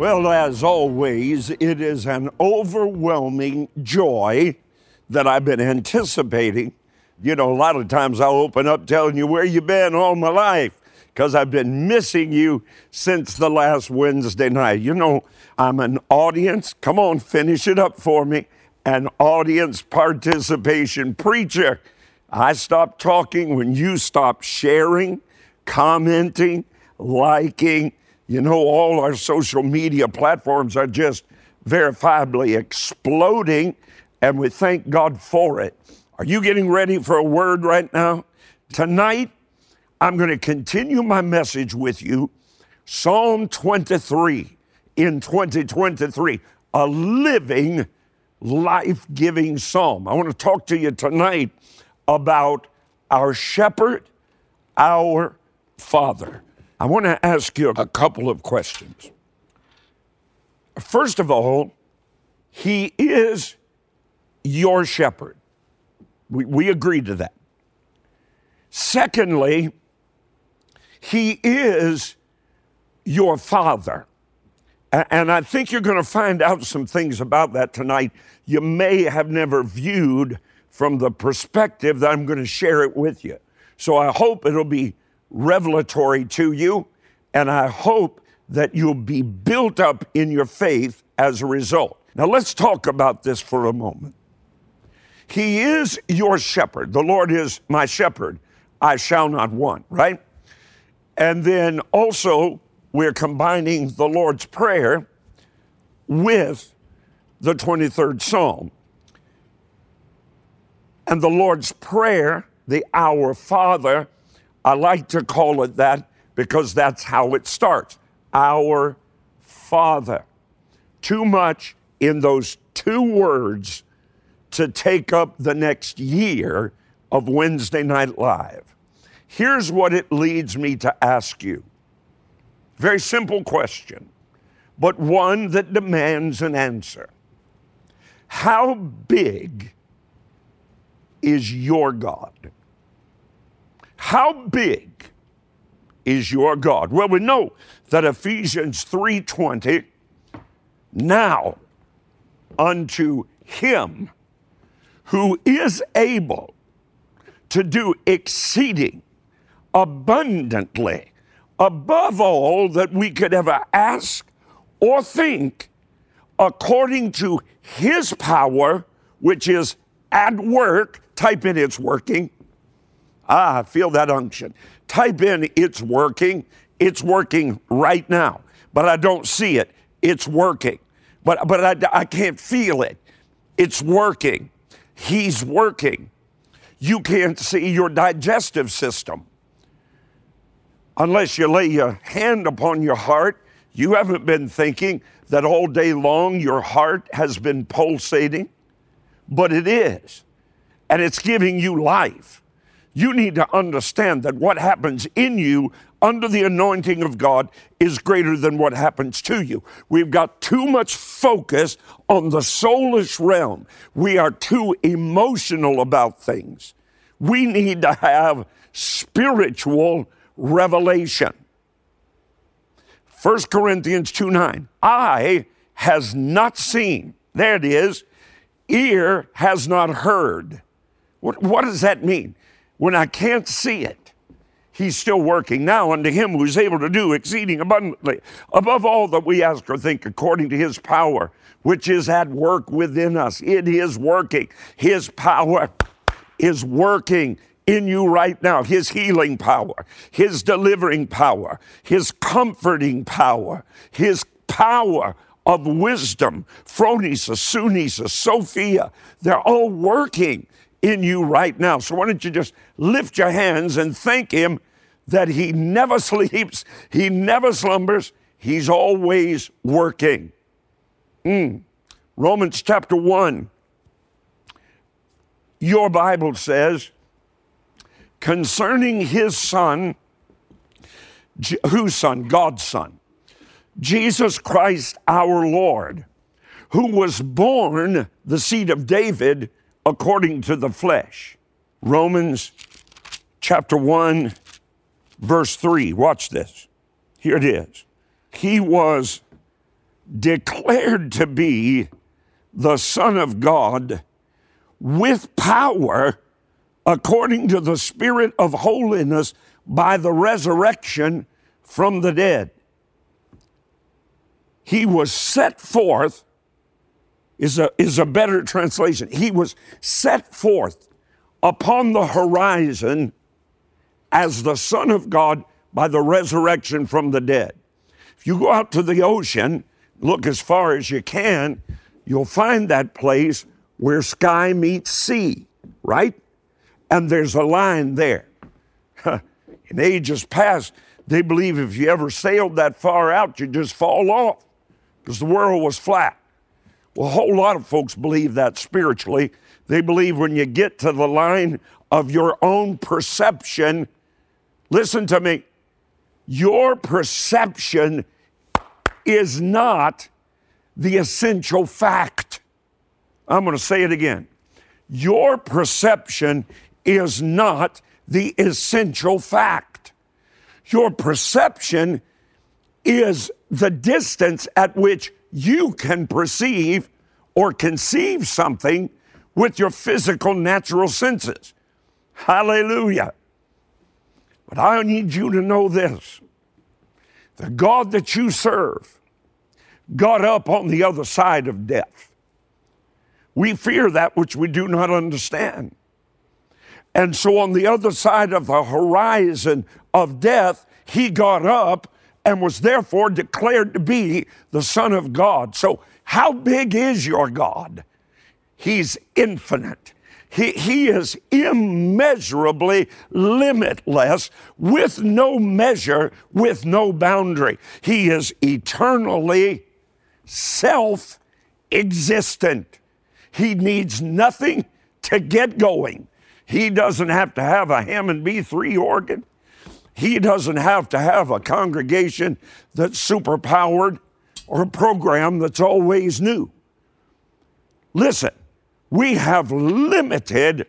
Well, as always, it is an overwhelming joy that I've been anticipating. You know, a lot of times I'll open up telling you where you've been all my life because I've been missing you since the last Wednesday night. You know, I'm an audience, come on, finish it up for me, an audience participation preacher. I stop talking when you stop sharing, commenting, liking. You know, all our social media platforms are just verifiably exploding, and we thank God for it. Are you getting ready for a word right now? Tonight, I'm going to continue my message with you. Psalm 23 in 2023, a living, life giving psalm. I want to talk to you tonight about our shepherd, our father. I want to ask you a couple of questions. First of all, he is your shepherd. We, we agree to that. Secondly, he is your father. And I think you're going to find out some things about that tonight you may have never viewed from the perspective that I'm going to share it with you. So I hope it'll be revelatory to you, and I hope that you'll be built up in your faith as a result. Now, let's talk about this for a moment. He is your shepherd. The Lord is my shepherd. I shall not want, right? And then also, we're combining the Lord's Prayer with the 23rd Psalm. And the Lord's Prayer, the Our Father, I like to call it that because that's how it starts. Our Father. Too much in those two words to take up the next year of Wednesday Night Live. Here's what it leads me to ask you very simple question, but one that demands an answer. How big is your God? How big is your God? Well, we know that Ephesians 3:20 now unto him who is able to do exceeding abundantly above all that we could ever ask or think, according to His power, which is at work. Type in it's working. Ah, I feel that unction. Type in it's working. It's working right now, but I don't see it. It's working, but, but I, I can't feel it. It's working. He's working. You can't see your digestive system unless you lay your hand upon your heart, you haven't been thinking that all day long your heart has been pulsating, but it is, and it's giving you life. You need to understand that what happens in you under the anointing of God is greater than what happens to you. We've got too much focus on the soulish realm. We are too emotional about things. We need to have spiritual revelation. 1 Corinthians 2 9. Eye has not seen. There it is. Ear has not heard. What, what does that mean? When I can't see it, he's still working now unto him who is able to do exceeding abundantly above all that we ask or think according to his power, which is at work within us. It is working. His power is working in you right now His healing power, His delivering power, His comforting power, His power of wisdom, Phronesis, Sunesis, Sophia, they're all working in you right now. So why don't you just lift your hands and thank Him that He never sleeps, He never slumbers, He's always working. Mm. Romans chapter 1. Your Bible says, concerning his son, whose son? God's son, Jesus Christ our Lord, who was born the seed of David according to the flesh. Romans chapter 1, verse 3. Watch this. Here it is. He was declared to be the Son of God with power according to the Spirit of holiness by the resurrection from the dead. He was set forth, is a, is a better translation. He was set forth upon the horizon as the Son of God by the resurrection from the dead. If you go out to the ocean, look as far as you can, you'll find that place where sky meets sea, right? And there's a line there. In ages past, they believe if you ever sailed that far out, you'd just fall off because the world was flat. A whole lot of folks believe that spiritually. They believe when you get to the line of your own perception, listen to me, your perception is not the essential fact. I'm going to say it again. Your perception is not the essential fact. Your perception is the distance at which you can perceive or conceive something with your physical natural senses. Hallelujah. But I need you to know this the God that you serve got up on the other side of death. We fear that which we do not understand. And so, on the other side of the horizon of death, he got up and was therefore declared to be the Son of God. So, how big is your God? He's infinite. He, he is immeasurably limitless, with no measure, with no boundary. He is eternally self existent. He needs nothing to get going. He doesn't have to have a Hammond B3 organ. He doesn't have to have a congregation that's superpowered or a program that's always new. Listen, we have limited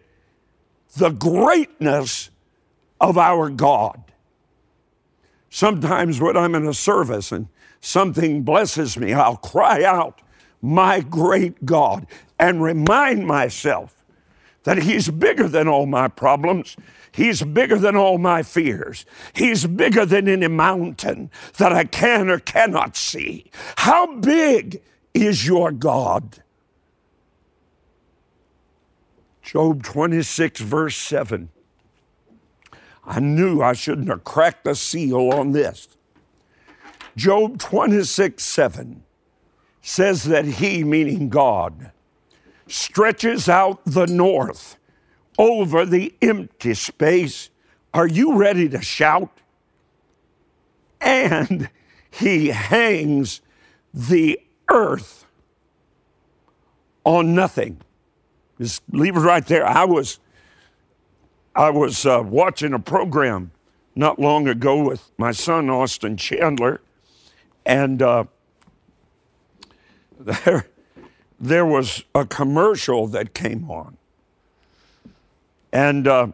the greatness of our God. Sometimes when I'm in a service and something blesses me, I'll cry out, My great God, and remind myself that He's bigger than all my problems. He's bigger than all my fears. He's bigger than any mountain that I can or cannot see. How big is your God? Job 26, verse 7. I knew I shouldn't have cracked the seal on this. Job 26, 7 says that he, meaning God, stretches out the north over the empty space. Are you ready to shout? And he hangs the earth on nothing. Just leave it right there. I was, I was uh, watching a program not long ago with my son Austin Chandler, and uh, there, there was a commercial that came on, and uh,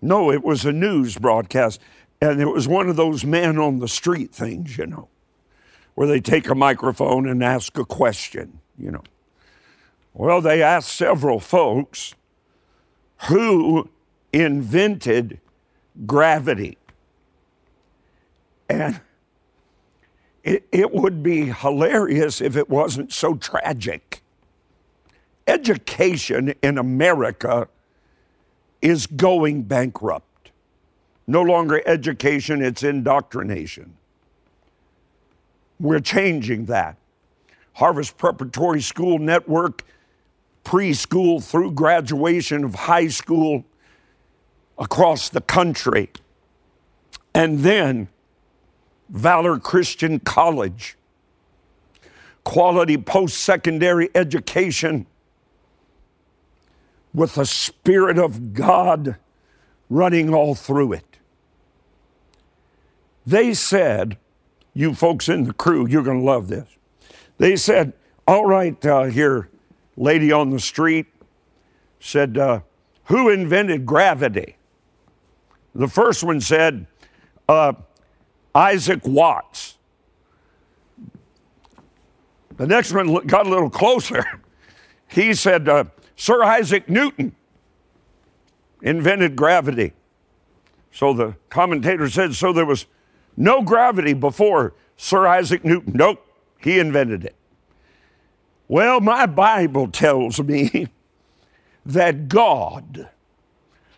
no, it was a news broadcast, and it was one of those man on the street things, you know, where they take a microphone and ask a question, you know. Well, they asked several folks who invented gravity. And it, it would be hilarious if it wasn't so tragic. Education in America is going bankrupt. No longer education, it's indoctrination. We're changing that. Harvest Preparatory School Network preschool through graduation of high school across the country. And then Valor Christian College, quality post secondary education with the Spirit of God running all through it. They said, you folks in the crew, you're going to love this. They said, all right, uh, here, lady on the street said, uh, Who invented gravity? The first one said, uh, Isaac Watts. The next one got a little closer. He said, uh, Sir Isaac Newton invented gravity. So the commentator said, so there was no gravity before Sir Isaac Newton. Nope, he invented it. Well, my Bible tells me that God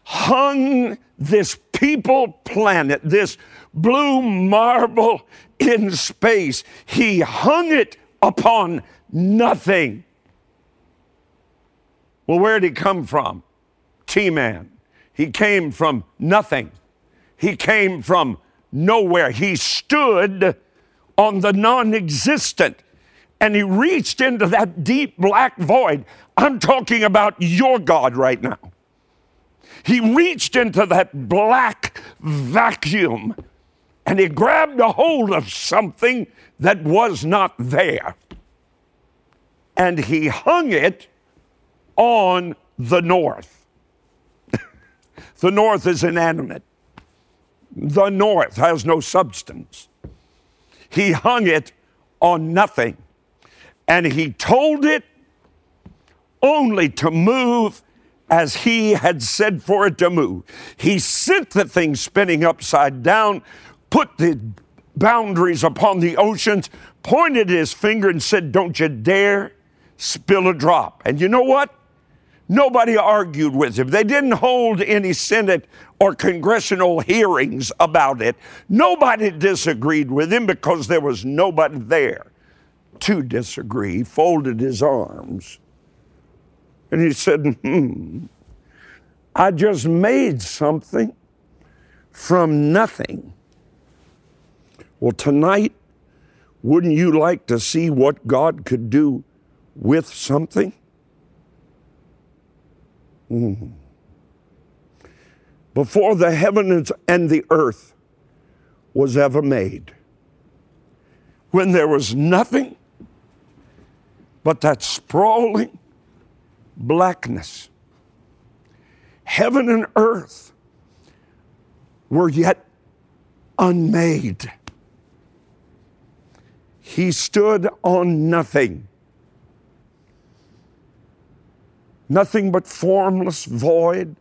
hung this people planet, this blue marble in space, he hung it upon nothing. Well, where did he come from? T Man. He came from nothing. He came from nowhere. He stood on the non existent and he reached into that deep black void. I'm talking about your God right now. He reached into that black vacuum and he grabbed a hold of something that was not there. And he hung it on the north. the north is inanimate, the north has no substance. He hung it on nothing. And he told it only to move as he had said for it to move. He sent the thing spinning upside down, put the boundaries upon the oceans, pointed his finger and said, Don't you dare spill a drop. And you know what? Nobody argued with him. They didn't hold any Senate or congressional hearings about it. Nobody disagreed with him because there was nobody there to disagree. He folded his arms and he said, Hmm, I just made something from nothing. Well, tonight, wouldn't you like to see what God could do with something? Mm. Before the heavens and the earth was ever made, when there was nothing but that sprawling blackness, heaven and earth were yet unmade. He stood on nothing nothing but formless void.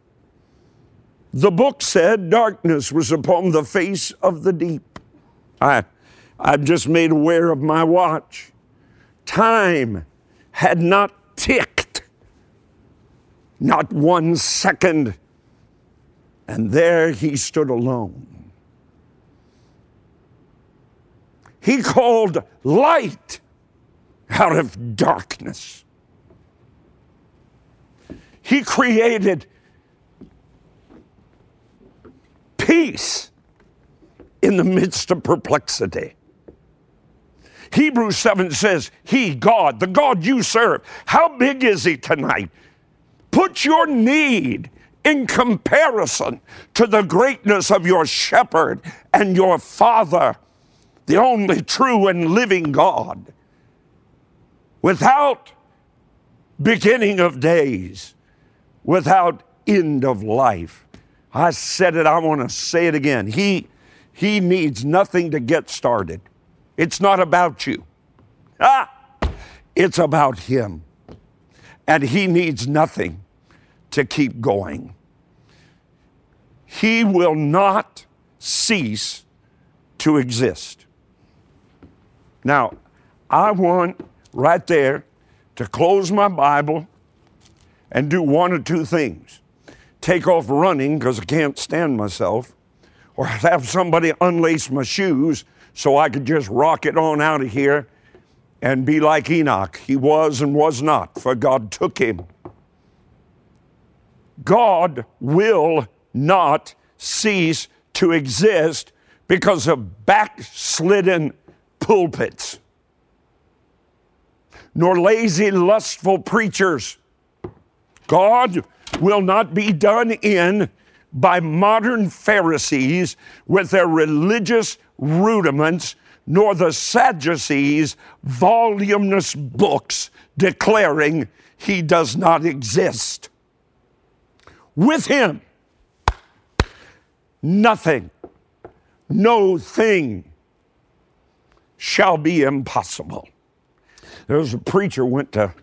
The book said darkness was upon the face of the deep. I, I'm just made aware of my watch. Time had not ticked, not one second. And there he stood alone. He called light out of darkness. He created peace in the midst of perplexity. Hebrews 7 says, He, God, the God you serve, how big is He tonight? Put your need in comparison to the greatness of your shepherd and your father, the only true and living God. Without beginning of days, without end of life. I said it, I want to say it again. He, he needs nothing to get started. It's not about you. Ah, it's about him. And he needs nothing to keep going. He will not cease to exist. Now, I want right there to close my Bible and do one or two things take off running because I can't stand myself, or have somebody unlace my shoes so I could just rock it on out of here and be like Enoch. He was and was not, for God took him. God will not cease to exist because of backslidden pulpits, nor lazy, lustful preachers God will not be done in by modern Pharisees with their religious rudiments, nor the Sadducees' voluminous books declaring he does not exist. With him, nothing, no thing shall be impossible. There was a preacher went to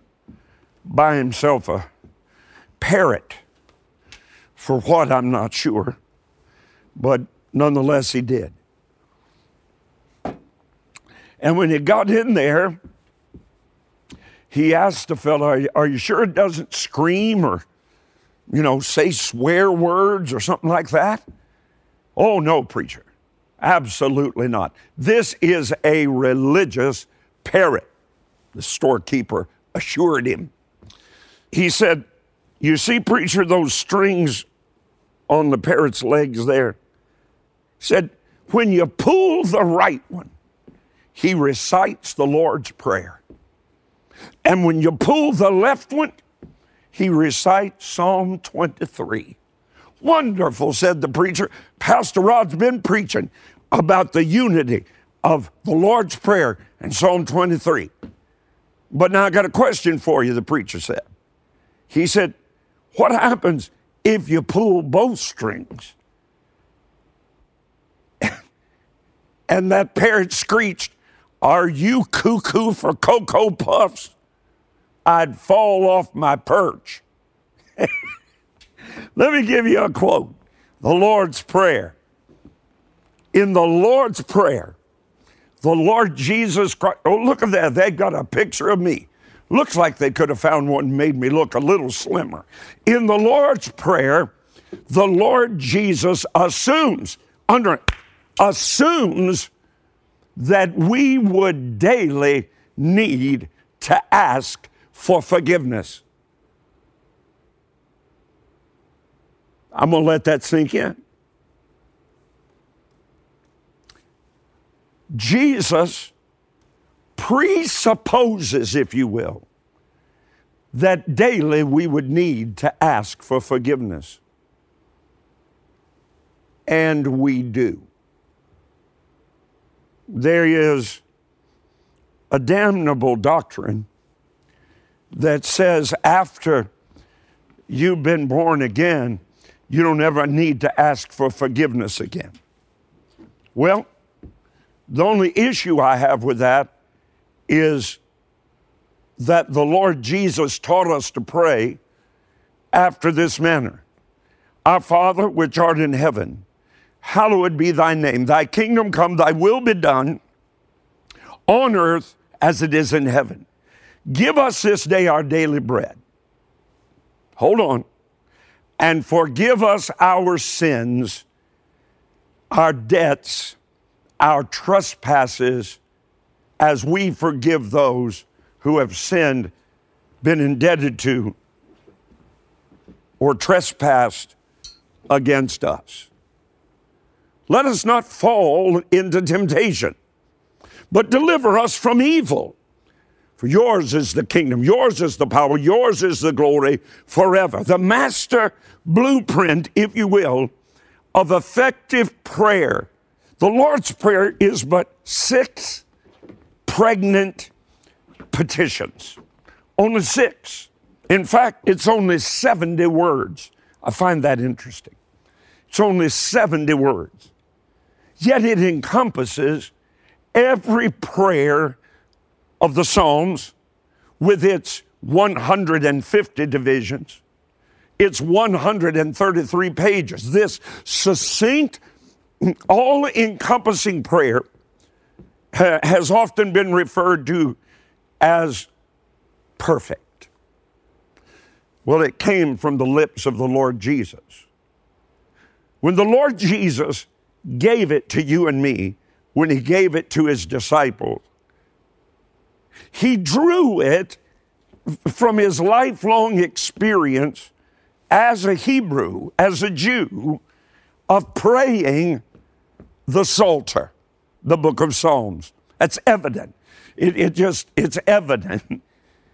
buy himself a parrot. For what, I'm not sure. But nonetheless, he did. And when he got in there, he asked the fellow, are you, are you sure it doesn't scream or, you know, say swear words or something like that? Oh, no, preacher. Absolutely not. This is a religious parrot, the storekeeper assured him. He said, You see, preacher, those strings on the parrot's legs there? Said, When you pull the right one, he recites the Lord's Prayer. And when you pull the left one, he recites Psalm 23. Wonderful, said the preacher. Pastor Rod's been preaching about the unity of the Lord's Prayer and Psalm 23. But now I got a question for you, the preacher said. He said, What happens if you pull both strings? and that parrot screeched, Are you cuckoo for Cocoa Puffs? I'd fall off my perch. Let me give you a quote the Lord's Prayer. In the Lord's Prayer, the Lord Jesus Christ, oh, look at that. They got a picture of me. Looks like they could have found one made me look a little slimmer. In the Lord's Prayer, the Lord Jesus assumes, under assumes that we would daily need to ask for forgiveness. I'm going to let that sink in. Jesus presupposes, if you will, that daily we would need to ask for forgiveness. And we do. There is a damnable doctrine that says after you've been born again, you don't ever need to ask for forgiveness again. Well, the only issue I have with that is that the Lord Jesus taught us to pray after this manner Our Father, which art in heaven, hallowed be thy name. Thy kingdom come, thy will be done on earth as it is in heaven. Give us this day our daily bread. Hold on. And forgive us our sins, our debts, our trespasses as we forgive those who have sinned, been indebted to, or trespassed against us. Let us not fall into temptation, but deliver us from evil. For yours is the kingdom, yours is the power, yours is the glory forever. The master blueprint, if you will, of effective prayer the Lord's Prayer is but six pregnant petitions. Only six. In fact, it's only 70 words. I find that interesting. It's only 70 words. Yet it encompasses every prayer of the Psalms with its 150 divisions, its 133 pages. This succinct all encompassing prayer has often been referred to as perfect. Well, it came from the lips of the Lord Jesus. When the Lord Jesus gave it to you and me, when he gave it to his disciples, he drew it from his lifelong experience as a Hebrew, as a Jew, of praying the Psalter, the book of Psalms. That's evident. It, it just, it's evident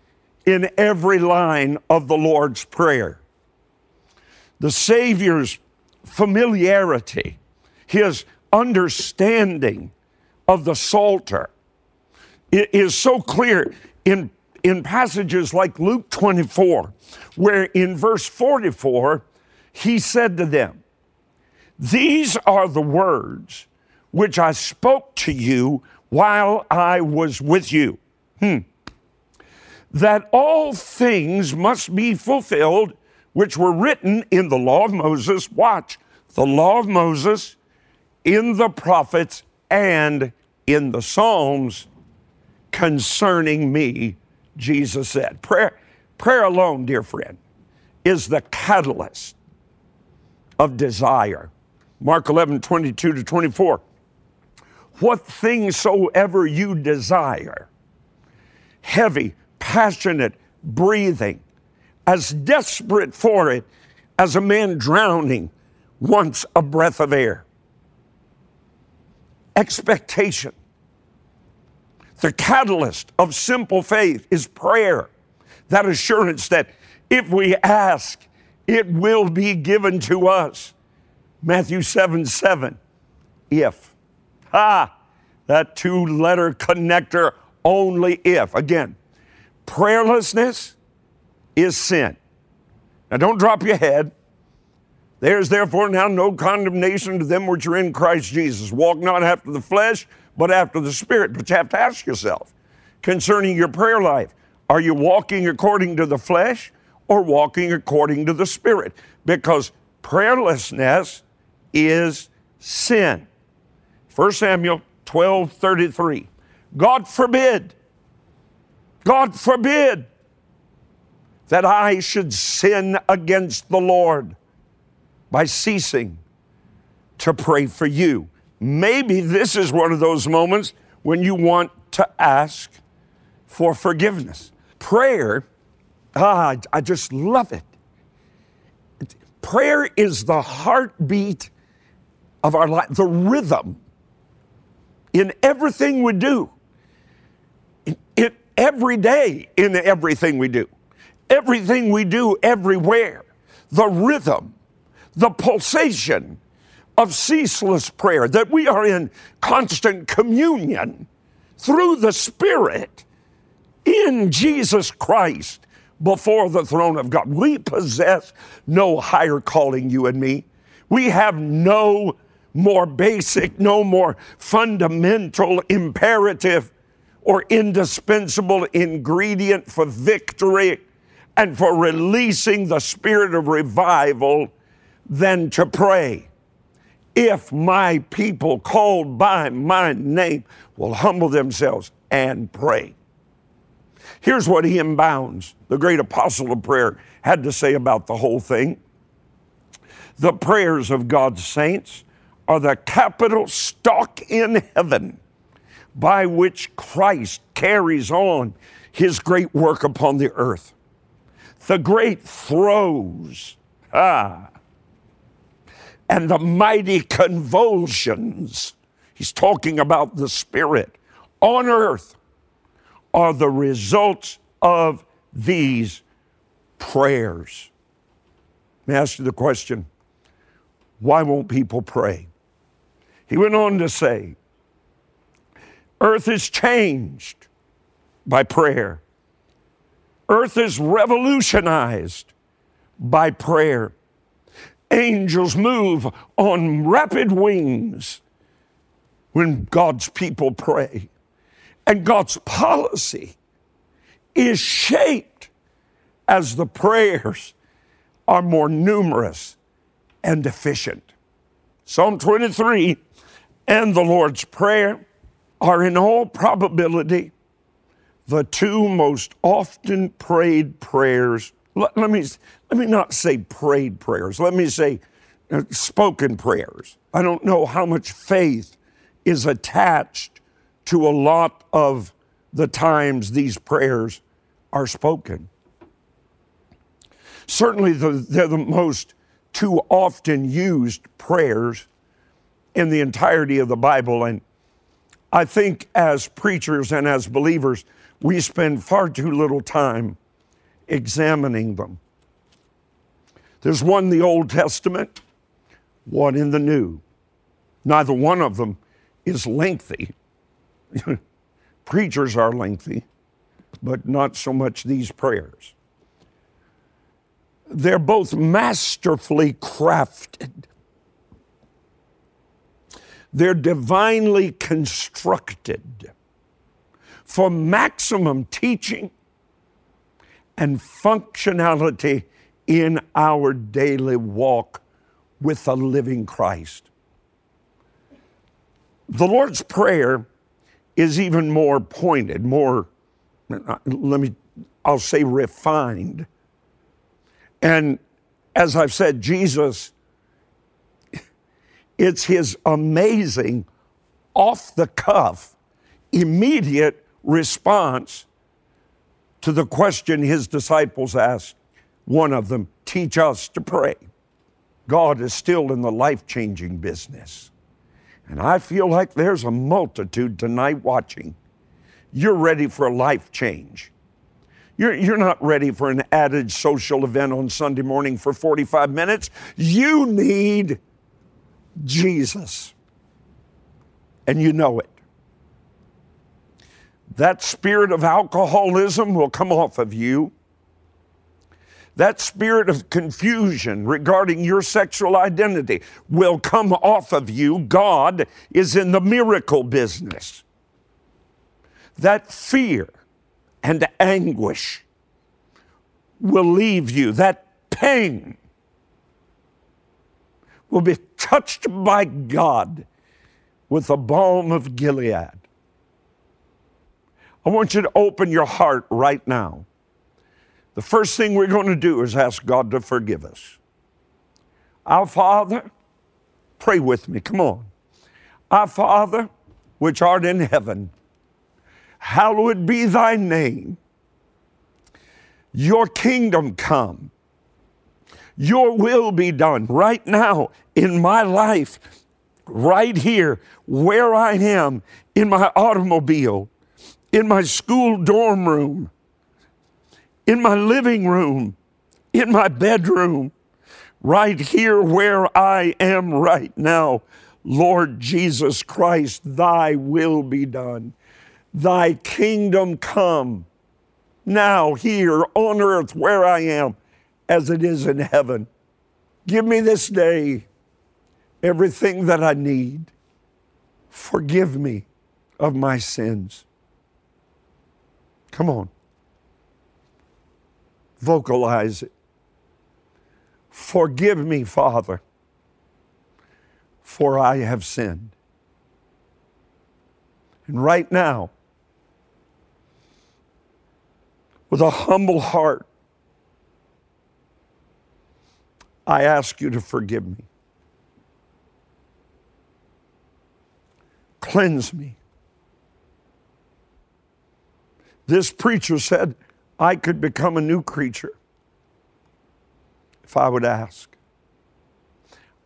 in every line of the Lord's Prayer. The Savior's familiarity, his understanding of the Psalter it is so clear in, in passages like Luke 24, where in verse 44, he said to them, these are the words which I spoke to you while I was with you. Hmm. that all things must be fulfilled which were written in the law of Moses. Watch, the law of Moses, in the prophets, and in the Psalms concerning me, Jesus said. Prayer, prayer alone, dear friend, is the catalyst of desire. Mark 11, 22 to 24. What things soever you desire, heavy, passionate, breathing, as desperate for it as a man drowning wants a breath of air. Expectation. The catalyst of simple faith is prayer. That assurance that if we ask, it will be given to us. Matthew 7 7. If. Ha! That two letter connector, only if. Again, prayerlessness is sin. Now don't drop your head. There's therefore now no condemnation to them which are in Christ Jesus. Walk not after the flesh, but after the Spirit. But you have to ask yourself concerning your prayer life are you walking according to the flesh or walking according to the Spirit? Because prayerlessness is sin. 1 Samuel 12 33. God forbid, God forbid that I should sin against the Lord by ceasing to pray for you. Maybe this is one of those moments when you want to ask for forgiveness. Prayer, ah, I just love it. Prayer is the heartbeat of our life, the rhythm in everything we do, in, in every day in everything we do everything we do everywhere, the rhythm, the pulsation of ceaseless prayer, that we are in constant communion through the Spirit in Jesus Christ before the throne of God. We possess no higher calling, you and me. We have no more basic, no more fundamental imperative or indispensable ingredient for victory and for releasing the spirit of revival than to pray. If my people called by my name will humble themselves and pray. Here's what Ian Bounds, the great apostle of prayer, had to say about the whole thing. The prayers of God's saints are the capital stock in heaven by which Christ carries on his great work upon the earth the great throes, ah, and the mighty convulsions. He's talking about the Spirit on earth are the results of these prayers. Let me ask you the question why won't people pray? He went on to say, Earth is changed by prayer. Earth is revolutionized by prayer. Angels move on rapid wings when God's people pray. And God's policy is shaped as the prayers are more numerous and efficient. Psalm 23 and the Lord's Prayer are in all probability the two most often prayed prayers. Let, let, me, let me not say prayed prayers, let me say uh, spoken prayers. I don't know how much faith is attached to a lot of the times these prayers are spoken. Certainly, the, they're the most too often used prayers in the entirety of the Bible. And I think as preachers and as believers, we spend far too little time examining them. There's one in the Old Testament, one in the New. Neither one of them is lengthy. Preachers are lengthy, but not so much these prayers. They're both masterfully crafted. They're divinely constructed for maximum teaching and functionality in our daily walk with the living Christ. The Lord's Prayer is even more pointed, more, let me, I'll say refined. And as I've said, Jesus, it's his amazing, off the cuff, immediate response to the question his disciples asked. One of them, teach us to pray. God is still in the life changing business. And I feel like there's a multitude tonight watching. You're ready for a life change. You're, you're not ready for an added social event on Sunday morning for 45 minutes. You need Jesus. And you know it. That spirit of alcoholism will come off of you. That spirit of confusion regarding your sexual identity will come off of you. God is in the miracle business. That fear and anguish will leave you. That pain will be touched by God with the balm of Gilead. I want you to open your heart right now. The first thing we're going to do is ask God to forgive us. Our Father, pray with me. Come on. Our Father, which art in heaven, hallowed be thy name. Your kingdom come. Your will be done right now in my life, right here, where I am, in my automobile, in my school dorm room, in my living room, in my bedroom, right here where I am right now. Lord Jesus Christ, thy will be done. Thy kingdom come now, here on earth where I am, as it is in heaven. Give me this day everything that I need. Forgive me of my sins. Come on. Vocalize it. Forgive me, Father, for I have sinned. And right now, with a humble heart, I ask you to forgive me. Cleanse me. This preacher said I could become a new creature if I would ask.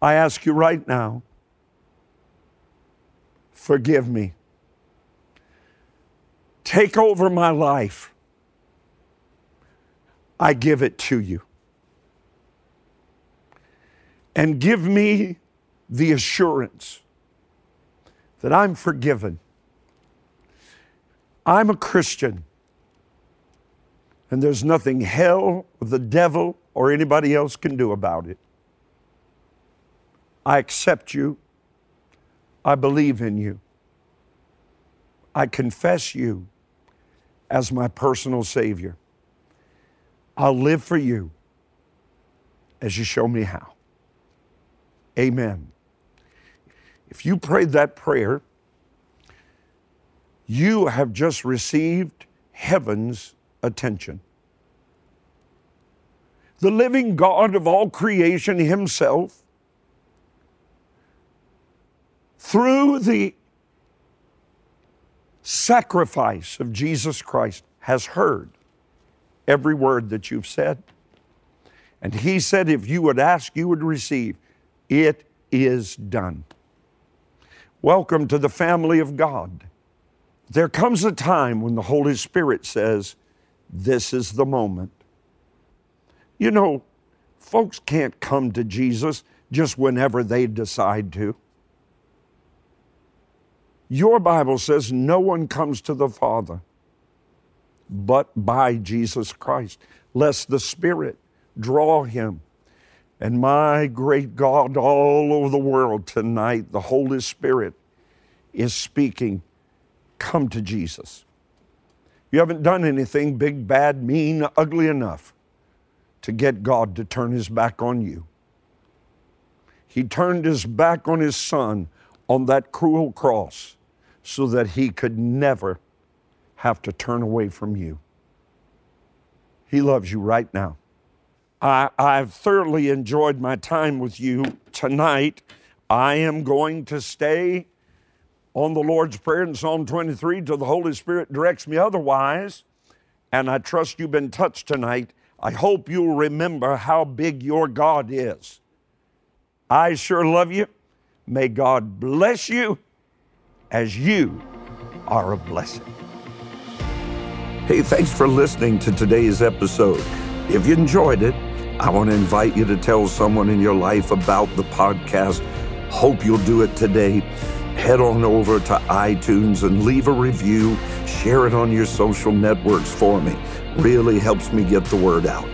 I ask you right now, forgive me. Take over my life. I give it to you. And give me the assurance that I'm forgiven. I'm a Christian. And there's nothing hell, the devil, or anybody else can do about it. I accept you. I believe in you. I confess you as my personal Savior. I'll live for you as you show me how. Amen. If you prayed that prayer, you have just received heaven's attention. The living God of all creation Himself, through the sacrifice of Jesus Christ, has heard every word that you've said. And He said, if you would ask, you would receive. It is done. Welcome to the family of God. There comes a time when the Holy Spirit says, this is the moment. You know, folks can't come to Jesus just whenever they decide to. Your Bible says no one comes to the Father but by Jesus Christ, lest the Spirit draw him. And my great God, all over the world tonight, the Holy Spirit is speaking, come to Jesus. You haven't done anything big, bad, mean, ugly enough to get God to turn his back on you. He turned his back on his son on that cruel cross so that he could never have to turn away from you. He loves you right now. I, have thoroughly enjoyed my time with you tonight. I am going to stay on the Lord's Prayer in Psalm 23 till the Holy Spirit directs me otherwise. And I trust you've been touched tonight. I hope you'll remember how big your God is. I sure love you. May God bless you as you are a blessing. Hey, thanks for listening to today's episode. If you enjoyed it, I want to invite you to tell someone in your life about the podcast. Hope you'll do it today. Head on over to iTunes and leave a review. Share it on your social networks for me. Really helps me get the word out.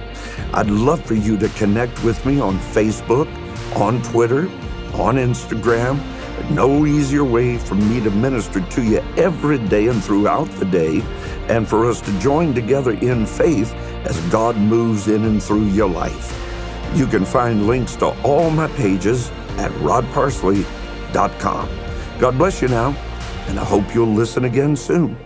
I'd love for you to connect with me on Facebook on Twitter, on Instagram. No easier way for me to minister to you every day and throughout the day, and for us to join together in faith as God moves in and through your life. You can find links to all my pages at rodparsley.com. God bless you now, and I hope you'll listen again soon.